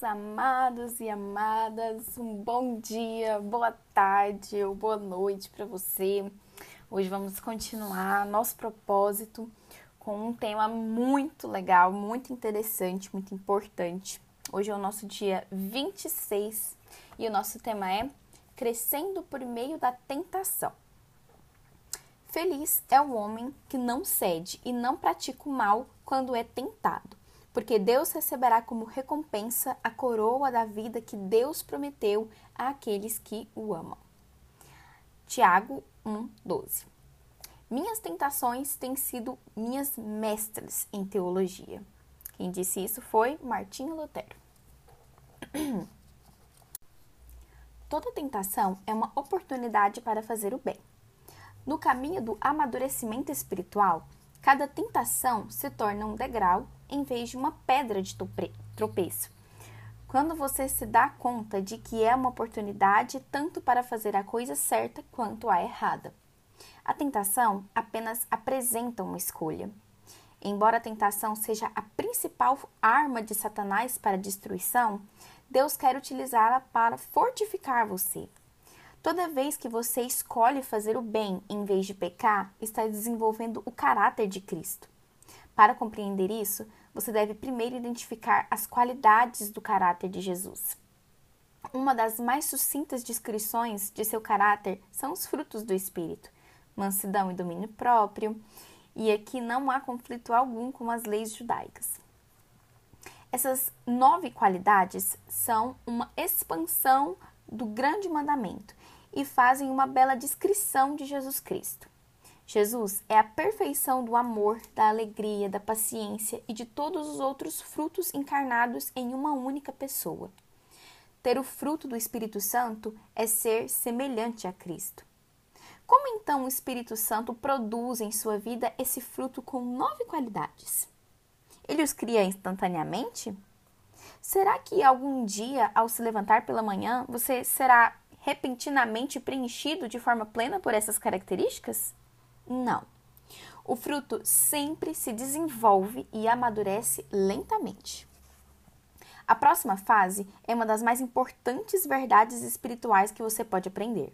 meus amados e amadas, um bom dia, boa tarde ou boa noite para você. Hoje vamos continuar nosso propósito com um tema muito legal, muito interessante, muito importante. Hoje é o nosso dia 26 e o nosso tema é Crescendo por meio da tentação. Feliz é o homem que não cede e não pratica o mal quando é tentado porque Deus receberá como recompensa a coroa da vida que Deus prometeu àqueles que o amam. Tiago 1:12. Minhas tentações têm sido minhas mestras em teologia. Quem disse isso foi Martinho Lutero. Toda tentação é uma oportunidade para fazer o bem. No caminho do amadurecimento espiritual, cada tentação se torna um degrau em vez de uma pedra de tropeço. Quando você se dá conta de que é uma oportunidade tanto para fazer a coisa certa quanto a errada. A tentação apenas apresenta uma escolha. Embora a tentação seja a principal arma de Satanás para destruição, Deus quer utilizá-la para fortificar você. Toda vez que você escolhe fazer o bem em vez de pecar, está desenvolvendo o caráter de Cristo. Para compreender isso, você deve primeiro identificar as qualidades do caráter de Jesus. Uma das mais sucintas descrições de seu caráter são os frutos do Espírito: mansidão e domínio próprio, e aqui não há conflito algum com as leis judaicas. Essas nove qualidades são uma expansão do grande mandamento e fazem uma bela descrição de Jesus Cristo. Jesus é a perfeição do amor, da alegria, da paciência e de todos os outros frutos encarnados em uma única pessoa. Ter o fruto do Espírito Santo é ser semelhante a Cristo. Como então o Espírito Santo produz em sua vida esse fruto com nove qualidades? Ele os cria instantaneamente? Será que algum dia, ao se levantar pela manhã, você será repentinamente preenchido de forma plena por essas características? Não. O fruto sempre se desenvolve e amadurece lentamente. A próxima fase é uma das mais importantes verdades espirituais que você pode aprender.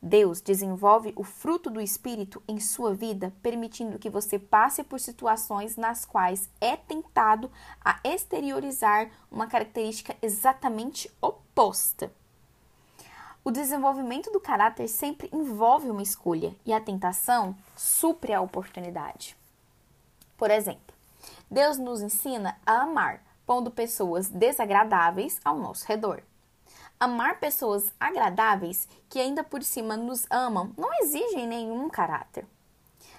Deus desenvolve o fruto do Espírito em sua vida, permitindo que você passe por situações nas quais é tentado a exteriorizar uma característica exatamente oposta. O desenvolvimento do caráter sempre envolve uma escolha e a tentação supre a oportunidade. Por exemplo, Deus nos ensina a amar, pondo pessoas desagradáveis ao nosso redor. Amar pessoas agradáveis que ainda por cima nos amam não exigem nenhum caráter.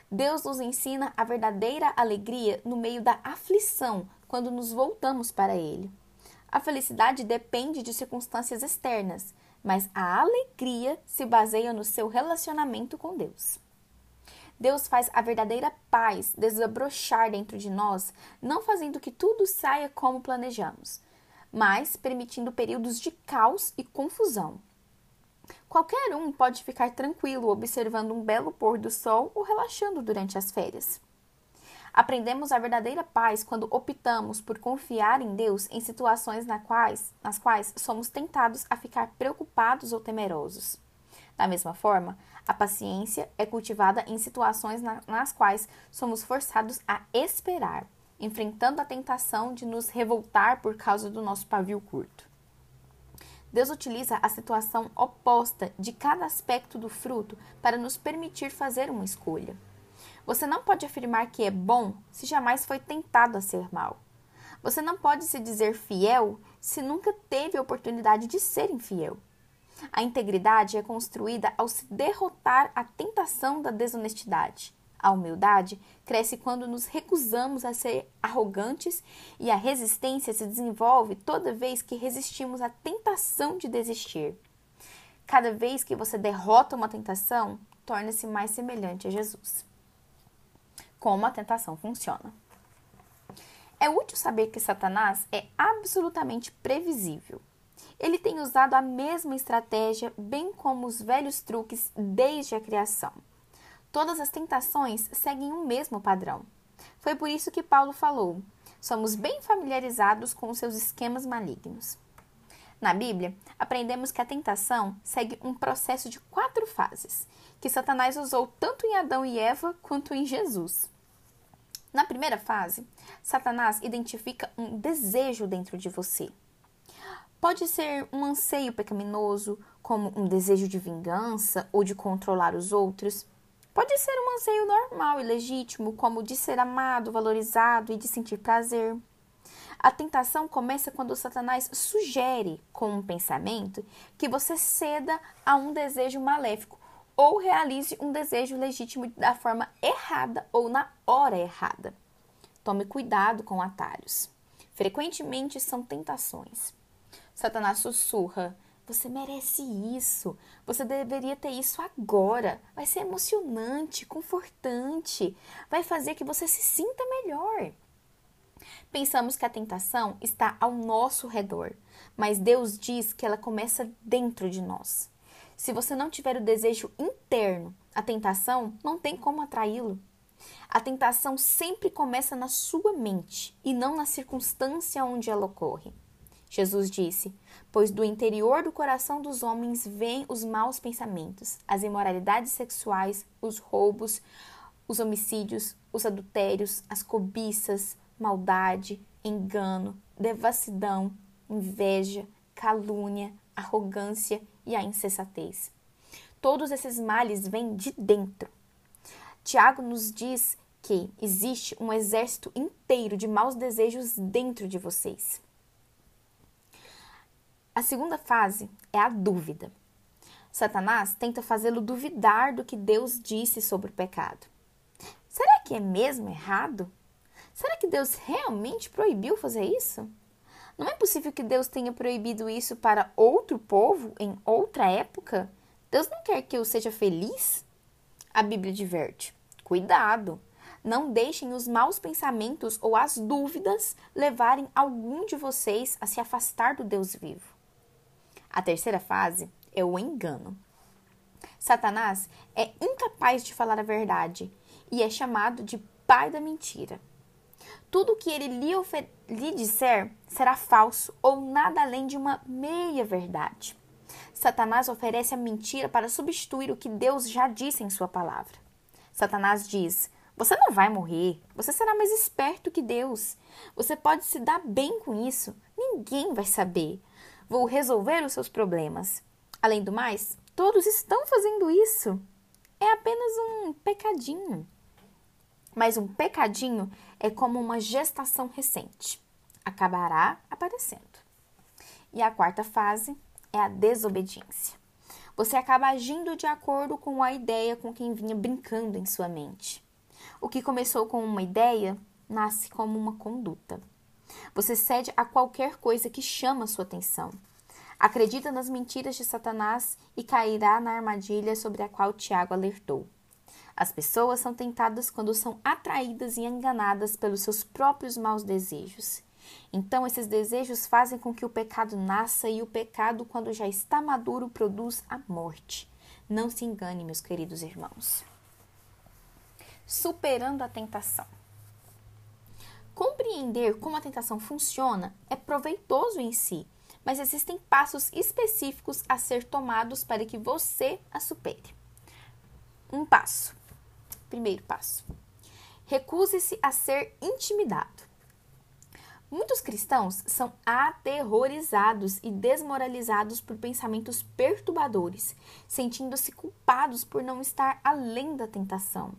Deus nos ensina a verdadeira alegria no meio da aflição quando nos voltamos para Ele. A felicidade depende de circunstâncias externas, mas a alegria se baseia no seu relacionamento com Deus. Deus faz a verdadeira paz desabrochar dentro de nós, não fazendo que tudo saia como planejamos, mas permitindo períodos de caos e confusão. Qualquer um pode ficar tranquilo observando um belo pôr do sol ou relaxando durante as férias. Aprendemos a verdadeira paz quando optamos por confiar em Deus em situações nas quais, nas quais somos tentados a ficar preocupados ou temerosos. Da mesma forma, a paciência é cultivada em situações na, nas quais somos forçados a esperar, enfrentando a tentação de nos revoltar por causa do nosso pavio curto. Deus utiliza a situação oposta de cada aspecto do fruto para nos permitir fazer uma escolha. Você não pode afirmar que é bom se jamais foi tentado a ser mal. Você não pode se dizer fiel se nunca teve a oportunidade de ser infiel. A integridade é construída ao se derrotar a tentação da desonestidade. A humildade cresce quando nos recusamos a ser arrogantes e a resistência se desenvolve toda vez que resistimos à tentação de desistir. Cada vez que você derrota uma tentação, torna-se mais semelhante a Jesus como a tentação funciona. É útil saber que Satanás é absolutamente previsível. Ele tem usado a mesma estratégia, bem como os velhos truques, desde a criação. Todas as tentações seguem o mesmo padrão. Foi por isso que Paulo falou: somos bem familiarizados com seus esquemas malignos. Na Bíblia, aprendemos que a tentação segue um processo de quatro fases, que Satanás usou tanto em Adão e Eva quanto em Jesus. Na primeira fase, Satanás identifica um desejo dentro de você. Pode ser um anseio pecaminoso, como um desejo de vingança ou de controlar os outros. Pode ser um anseio normal e legítimo, como de ser amado, valorizado e de sentir prazer. A tentação começa quando Satanás sugere, com um pensamento, que você ceda a um desejo maléfico ou realize um desejo legítimo da forma errada ou na hora errada. Tome cuidado com atalhos. Frequentemente são tentações. Satanás sussurra: Você merece isso. Você deveria ter isso agora. Vai ser emocionante, confortante. Vai fazer que você se sinta melhor. Pensamos que a tentação está ao nosso redor, mas Deus diz que ela começa dentro de nós. Se você não tiver o desejo interno, a tentação não tem como atraí-lo. A tentação sempre começa na sua mente e não na circunstância onde ela ocorre. Jesus disse: Pois do interior do coração dos homens vêm os maus pensamentos, as imoralidades sexuais, os roubos, os homicídios, os adultérios, as cobiças, maldade, engano, devassidão, inveja, calúnia, arrogância e a insensatez. Todos esses males vêm de dentro. Tiago nos diz que existe um exército inteiro de maus desejos dentro de vocês. A segunda fase é a dúvida. Satanás tenta fazê-lo duvidar do que Deus disse sobre o pecado. Será que é mesmo errado? Será que Deus realmente proibiu fazer isso? Não é possível que Deus tenha proibido isso para outro povo em outra época? Deus não quer que eu seja feliz? A Bíblia diverte: cuidado! Não deixem os maus pensamentos ou as dúvidas levarem algum de vocês a se afastar do Deus vivo. A terceira fase é o engano. Satanás é incapaz de falar a verdade e é chamado de pai da mentira. Tudo o que ele lhe, lhe disser será falso ou nada além de uma meia-verdade. Satanás oferece a mentira para substituir o que Deus já disse em Sua palavra. Satanás diz: Você não vai morrer, você será mais esperto que Deus. Você pode se dar bem com isso, ninguém vai saber. Vou resolver os seus problemas. Além do mais, todos estão fazendo isso. É apenas um pecadinho. Mas um pecadinho é como uma gestação recente. Acabará aparecendo. E a quarta fase é a desobediência. Você acaba agindo de acordo com a ideia com quem vinha brincando em sua mente. O que começou com uma ideia nasce como uma conduta. Você cede a qualquer coisa que chama sua atenção. Acredita nas mentiras de Satanás e cairá na armadilha sobre a qual Tiago alertou. As pessoas são tentadas quando são atraídas e enganadas pelos seus próprios maus desejos. Então, esses desejos fazem com que o pecado nasça e o pecado, quando já está maduro, produz a morte. Não se engane, meus queridos irmãos. Superando a tentação. Compreender como a tentação funciona é proveitoso em si, mas existem passos específicos a ser tomados para que você a supere. Um passo Primeiro passo: recuse-se a ser intimidado. Muitos cristãos são aterrorizados e desmoralizados por pensamentos perturbadores, sentindo-se culpados por não estar além da tentação.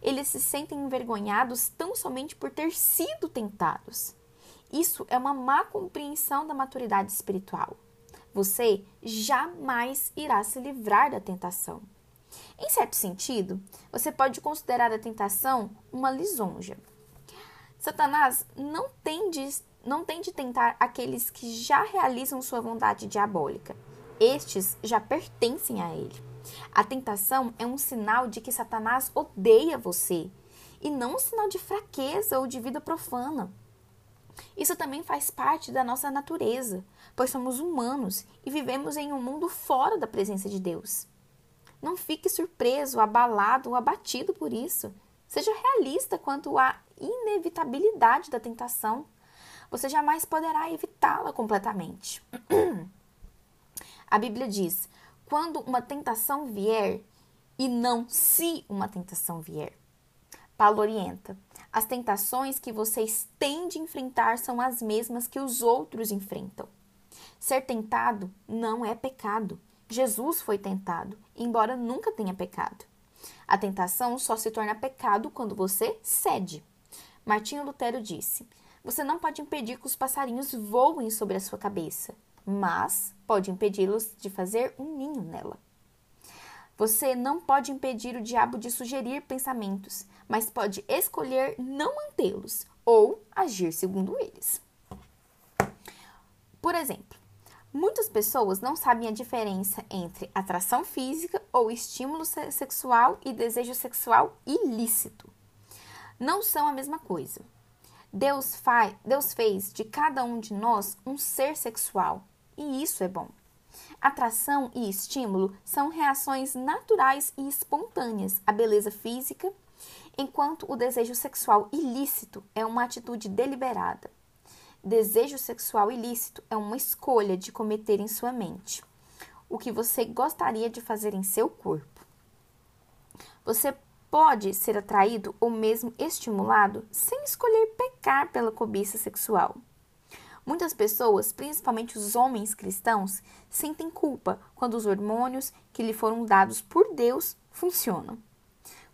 Eles se sentem envergonhados tão somente por ter sido tentados. Isso é uma má compreensão da maturidade espiritual. Você jamais irá se livrar da tentação. Em certo sentido, você pode considerar a tentação uma lisonja. Satanás não tem de, não tem de tentar aqueles que já realizam sua vontade diabólica. Estes já pertencem a ele. A tentação é um sinal de que Satanás odeia você e não um sinal de fraqueza ou de vida profana. Isso também faz parte da nossa natureza, pois somos humanos e vivemos em um mundo fora da presença de Deus. Não fique surpreso, abalado ou abatido por isso. Seja realista quanto à inevitabilidade da tentação, você jamais poderá evitá-la completamente. A Bíblia diz: quando uma tentação vier, e não se uma tentação vier. Paulo orienta: as tentações que vocês têm de enfrentar são as mesmas que os outros enfrentam. Ser tentado não é pecado. Jesus foi tentado, embora nunca tenha pecado. A tentação só se torna pecado quando você cede. Martinho Lutero disse: Você não pode impedir que os passarinhos voem sobre a sua cabeça, mas pode impedi-los de fazer um ninho nela. Você não pode impedir o diabo de sugerir pensamentos, mas pode escolher não mantê-los ou agir segundo eles. Por exemplo, muitas pessoas não sabem a diferença entre atração física ou estímulo sexual e desejo sexual ilícito. Não são a mesma coisa. Deus, faz, Deus fez de cada um de nós um ser sexual e isso é bom. Atração e estímulo são reações naturais e espontâneas à beleza física, enquanto o desejo sexual ilícito é uma atitude deliberada. Desejo sexual ilícito é uma escolha de cometer em sua mente o que você gostaria de fazer em seu corpo. Você pode ser atraído ou mesmo estimulado sem escolher pecar pela cobiça sexual. Muitas pessoas, principalmente os homens cristãos, sentem culpa quando os hormônios que lhe foram dados por Deus funcionam.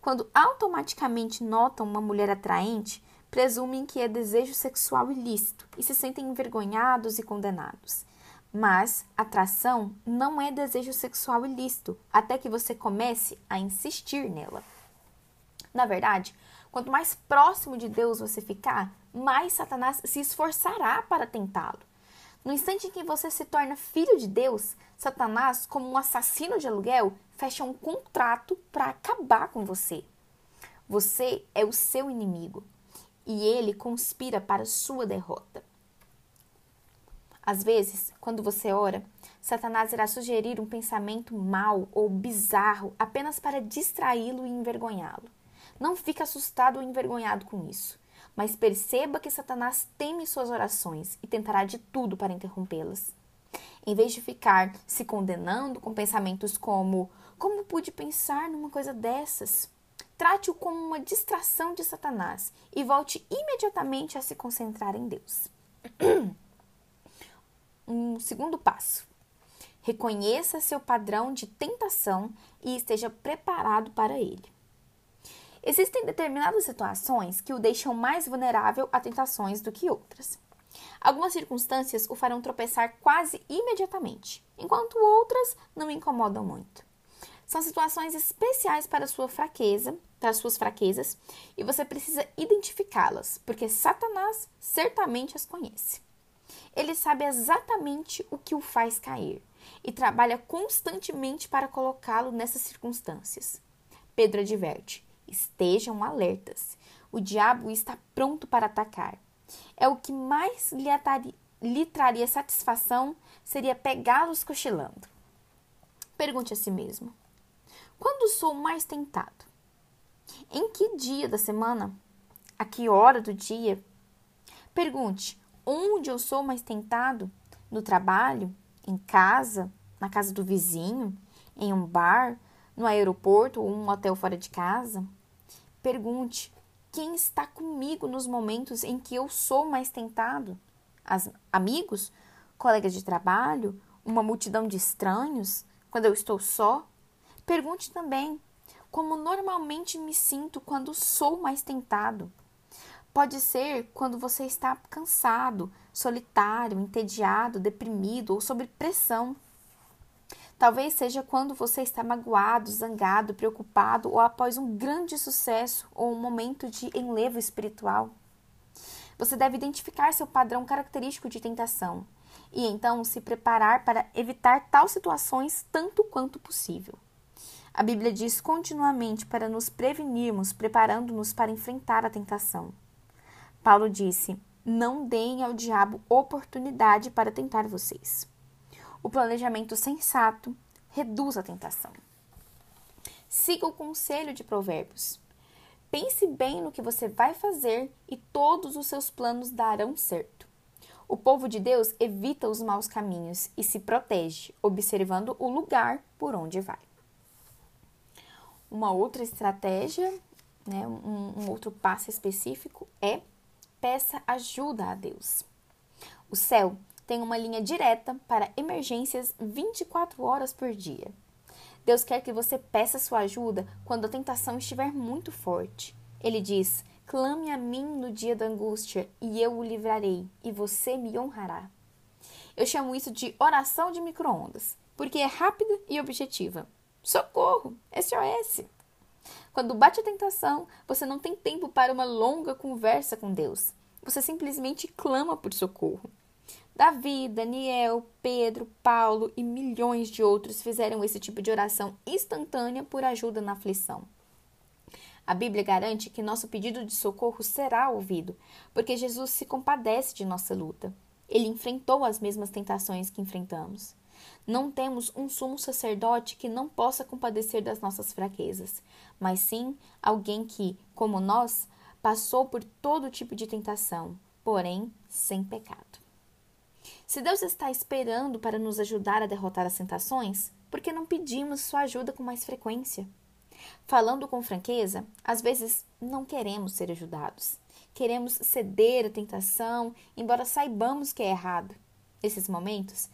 Quando automaticamente notam uma mulher atraente, presumem que é desejo sexual ilícito e se sentem envergonhados e condenados. Mas atração não é desejo sexual ilícito até que você comece a insistir nela. Na verdade, quanto mais próximo de Deus você ficar, mais Satanás se esforçará para tentá-lo. No instante em que você se torna filho de Deus, Satanás, como um assassino de aluguel, fecha um contrato para acabar com você. Você é o seu inimigo e ele conspira para sua derrota. Às vezes, quando você ora, Satanás irá sugerir um pensamento mau ou bizarro apenas para distraí-lo e envergonhá-lo. Não fique assustado ou envergonhado com isso mas perceba que Satanás teme suas orações e tentará de tudo para interrompê-las. Em vez de ficar se condenando com pensamentos como: Como pude pensar numa coisa dessas? Trate-o como uma distração de Satanás e volte imediatamente a se concentrar em Deus. um segundo passo. Reconheça seu padrão de tentação e esteja preparado para ele. Existem determinadas situações que o deixam mais vulnerável a tentações do que outras. Algumas circunstâncias o farão tropeçar quase imediatamente, enquanto outras não incomodam muito. São situações especiais para sua fraqueza, para suas fraquezas, e você precisa identificá-las, porque Satanás certamente as conhece. Ele sabe exatamente o que o faz cair e trabalha constantemente para colocá-lo nessas circunstâncias. Pedro adverte: Estejam alertas. O diabo está pronto para atacar. É o que mais lhe, atari, lhe traria satisfação seria pegá-los cochilando. Pergunte a si mesmo: quando sou mais tentado? Em que dia da semana? A que hora do dia? Pergunte: onde eu sou mais tentado? No trabalho? Em casa? Na casa do vizinho? Em um bar? No aeroporto ou um hotel fora de casa? Pergunte: quem está comigo nos momentos em que eu sou mais tentado? As, amigos? Colegas de trabalho? Uma multidão de estranhos? Quando eu estou só? Pergunte também: como normalmente me sinto quando sou mais tentado? Pode ser quando você está cansado, solitário, entediado, deprimido ou sob pressão. Talvez seja quando você está magoado, zangado, preocupado ou após um grande sucesso ou um momento de enlevo espiritual. Você deve identificar seu padrão característico de tentação e então se preparar para evitar tais situações tanto quanto possível. A Bíblia diz continuamente para nos prevenirmos, preparando-nos para enfrentar a tentação. Paulo disse: Não deem ao diabo oportunidade para tentar vocês. O planejamento sensato reduz a tentação. Siga o conselho de Provérbios. Pense bem no que você vai fazer e todos os seus planos darão certo. O povo de Deus evita os maus caminhos e se protege, observando o lugar por onde vai. Uma outra estratégia, né, um, um outro passo específico é peça ajuda a Deus. O céu tem uma linha direta para emergências 24 horas por dia. Deus quer que você peça sua ajuda quando a tentação estiver muito forte. Ele diz: Clame a mim no dia da angústia, e eu o livrarei, e você me honrará. Eu chamo isso de oração de micro-ondas, porque é rápida e objetiva. Socorro! SOS! Quando bate a tentação, você não tem tempo para uma longa conversa com Deus. Você simplesmente clama por socorro. Davi, Daniel, Pedro, Paulo e milhões de outros fizeram esse tipo de oração instantânea por ajuda na aflição. A Bíblia garante que nosso pedido de socorro será ouvido, porque Jesus se compadece de nossa luta. Ele enfrentou as mesmas tentações que enfrentamos. Não temos um sumo sacerdote que não possa compadecer das nossas fraquezas, mas sim alguém que, como nós, passou por todo tipo de tentação, porém sem pecado. Se Deus está esperando para nos ajudar a derrotar as tentações, por que não pedimos sua ajuda com mais frequência? Falando com franqueza, às vezes não queremos ser ajudados. Queremos ceder à tentação, embora saibamos que é errado. Nesses momentos,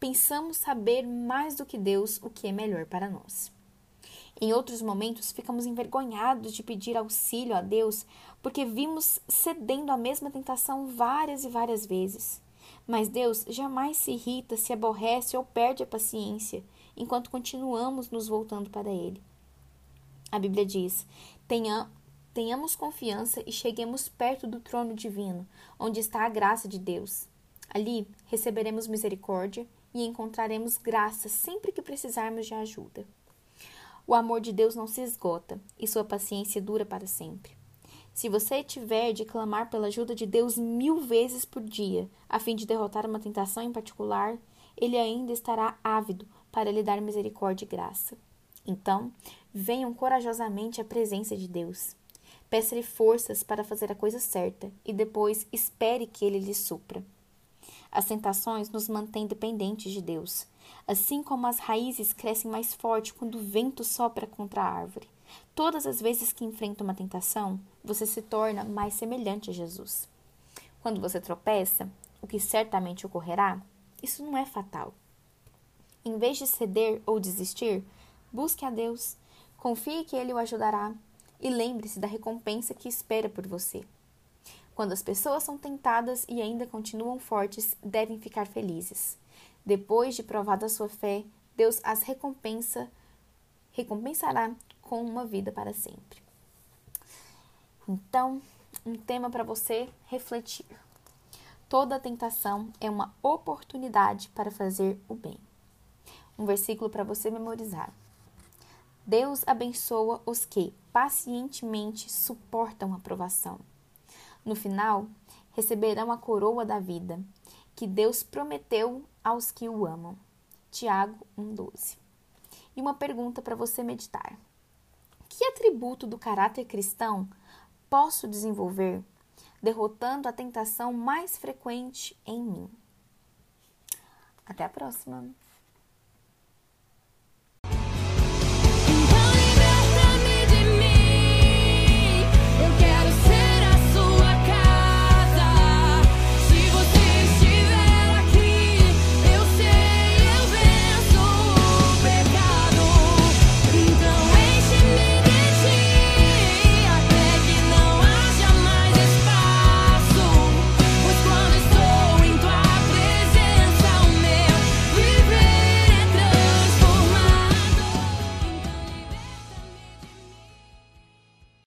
pensamos saber mais do que Deus o que é melhor para nós. Em outros momentos, ficamos envergonhados de pedir auxílio a Deus porque vimos cedendo à mesma tentação várias e várias vezes. Mas Deus jamais se irrita, se aborrece ou perde a paciência enquanto continuamos nos voltando para Ele. A Bíblia diz: Tenha, tenhamos confiança e cheguemos perto do trono divino, onde está a graça de Deus. Ali receberemos misericórdia e encontraremos graça sempre que precisarmos de ajuda. O amor de Deus não se esgota e sua paciência dura para sempre. Se você tiver de clamar pela ajuda de Deus mil vezes por dia, a fim de derrotar uma tentação em particular, ele ainda estará ávido para lhe dar misericórdia e graça. Então, venham corajosamente à presença de Deus. Peça-lhe forças para fazer a coisa certa e depois espere que ele lhe supra. As tentações nos mantêm dependentes de Deus, assim como as raízes crescem mais forte quando o vento sopra contra a árvore. Todas as vezes que enfrenta uma tentação, você se torna mais semelhante a Jesus. Quando você tropeça, o que certamente ocorrerá, isso não é fatal. Em vez de ceder ou desistir, busque a Deus, confie que Ele o ajudará e lembre-se da recompensa que espera por você. Quando as pessoas são tentadas e ainda continuam fortes, devem ficar felizes. Depois de provada a sua fé, Deus as recompensa, recompensará com uma vida para sempre. Então, um tema para você refletir. Toda tentação é uma oportunidade para fazer o bem. Um versículo para você memorizar. Deus abençoa os que pacientemente suportam a provação. No final, receberão a coroa da vida, que Deus prometeu aos que o amam. Tiago 1,12. E uma pergunta para você meditar. Que atributo do caráter cristão posso desenvolver derrotando a tentação mais frequente em mim? Até a próxima!